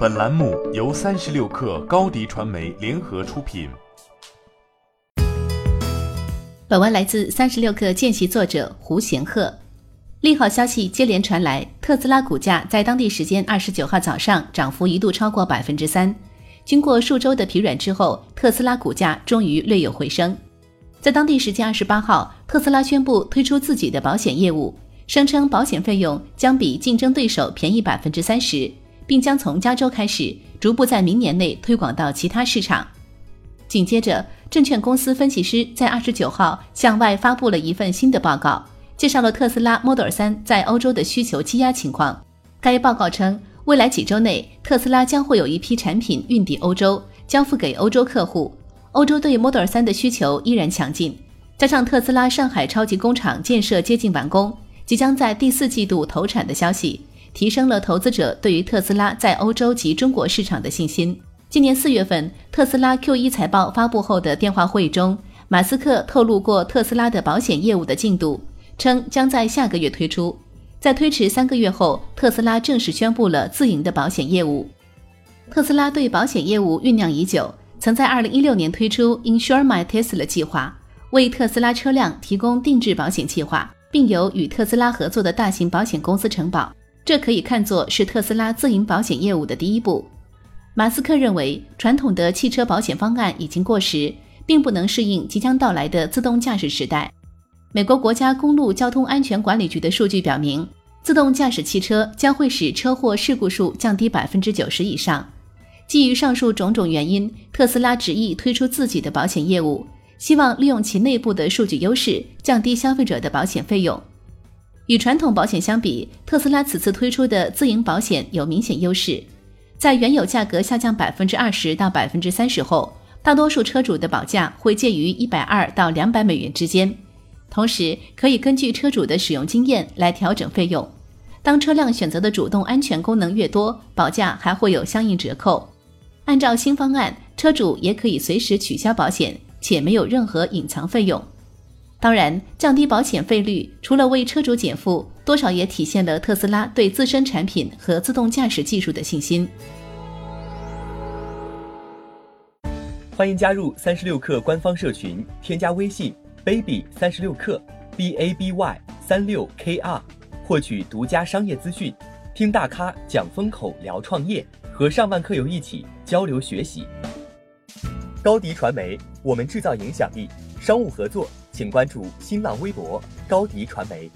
本栏目由三十六氪高低传媒联合出品。本文来自三十六氪见习作者胡贤鹤。利好消息接连传来，特斯拉股价在当地时间二十九号早上涨幅一度超过百分之三。经过数周的疲软之后，特斯拉股价终于略有回升。在当地时间二十八号，特斯拉宣布推出自己的保险业务，声称保险费用将比竞争对手便宜百分之三十。并将从加州开始，逐步在明年内推广到其他市场。紧接着，证券公司分析师在二十九号向外发布了一份新的报告，介绍了特斯拉 Model 3在欧洲的需求积压情况。该报告称，未来几周内，特斯拉将会有一批产品运抵欧洲，交付给欧洲客户。欧洲对 Model 3的需求依然强劲，加上特斯拉上海超级工厂建设接近完工，即将在第四季度投产的消息。提升了投资者对于特斯拉在欧洲及中国市场的信心。今年四月份，特斯拉 Q1 财报发布后的电话会议中，马斯克透露过特斯拉的保险业务的进度，称将在下个月推出。在推迟三个月后，特斯拉正式宣布了自营的保险业务。特斯拉对保险业务酝酿已久，曾在2016年推出 Insure My Tesla 计划，为特斯拉车辆提供定制保险计划，并由与特斯拉合作的大型保险公司承保。这可以看作是特斯拉自营保险业务的第一步。马斯克认为，传统的汽车保险方案已经过时，并不能适应即将到来的自动驾驶时代。美国国家公路交通安全管理局的数据表明，自动驾驶汽车将会使车祸事故数降低百分之九十以上。基于上述种种原因，特斯拉执意推出自己的保险业务，希望利用其内部的数据优势，降低消费者的保险费用。与传统保险相比，特斯拉此次推出的自营保险有明显优势。在原有价格下降百分之二十到百分之三十后，大多数车主的保价会介于一百二到两百美元之间。同时，可以根据车主的使用经验来调整费用。当车辆选择的主动安全功能越多，保价还会有相应折扣。按照新方案，车主也可以随时取消保险，且没有任何隐藏费用。当然，降低保险费率除了为车主减负，多少也体现了特斯拉对自身产品和自动驾驶技术的信心。欢迎加入三十六氪官方社群，添加微信 baby 三十六氪 b a b y 三六 k r，获取独家商业资讯，听大咖讲风口，聊创业，和上万客友一起交流学习。高迪传媒，我们制造影响力，商务合作。请关注新浪微博高迪传媒。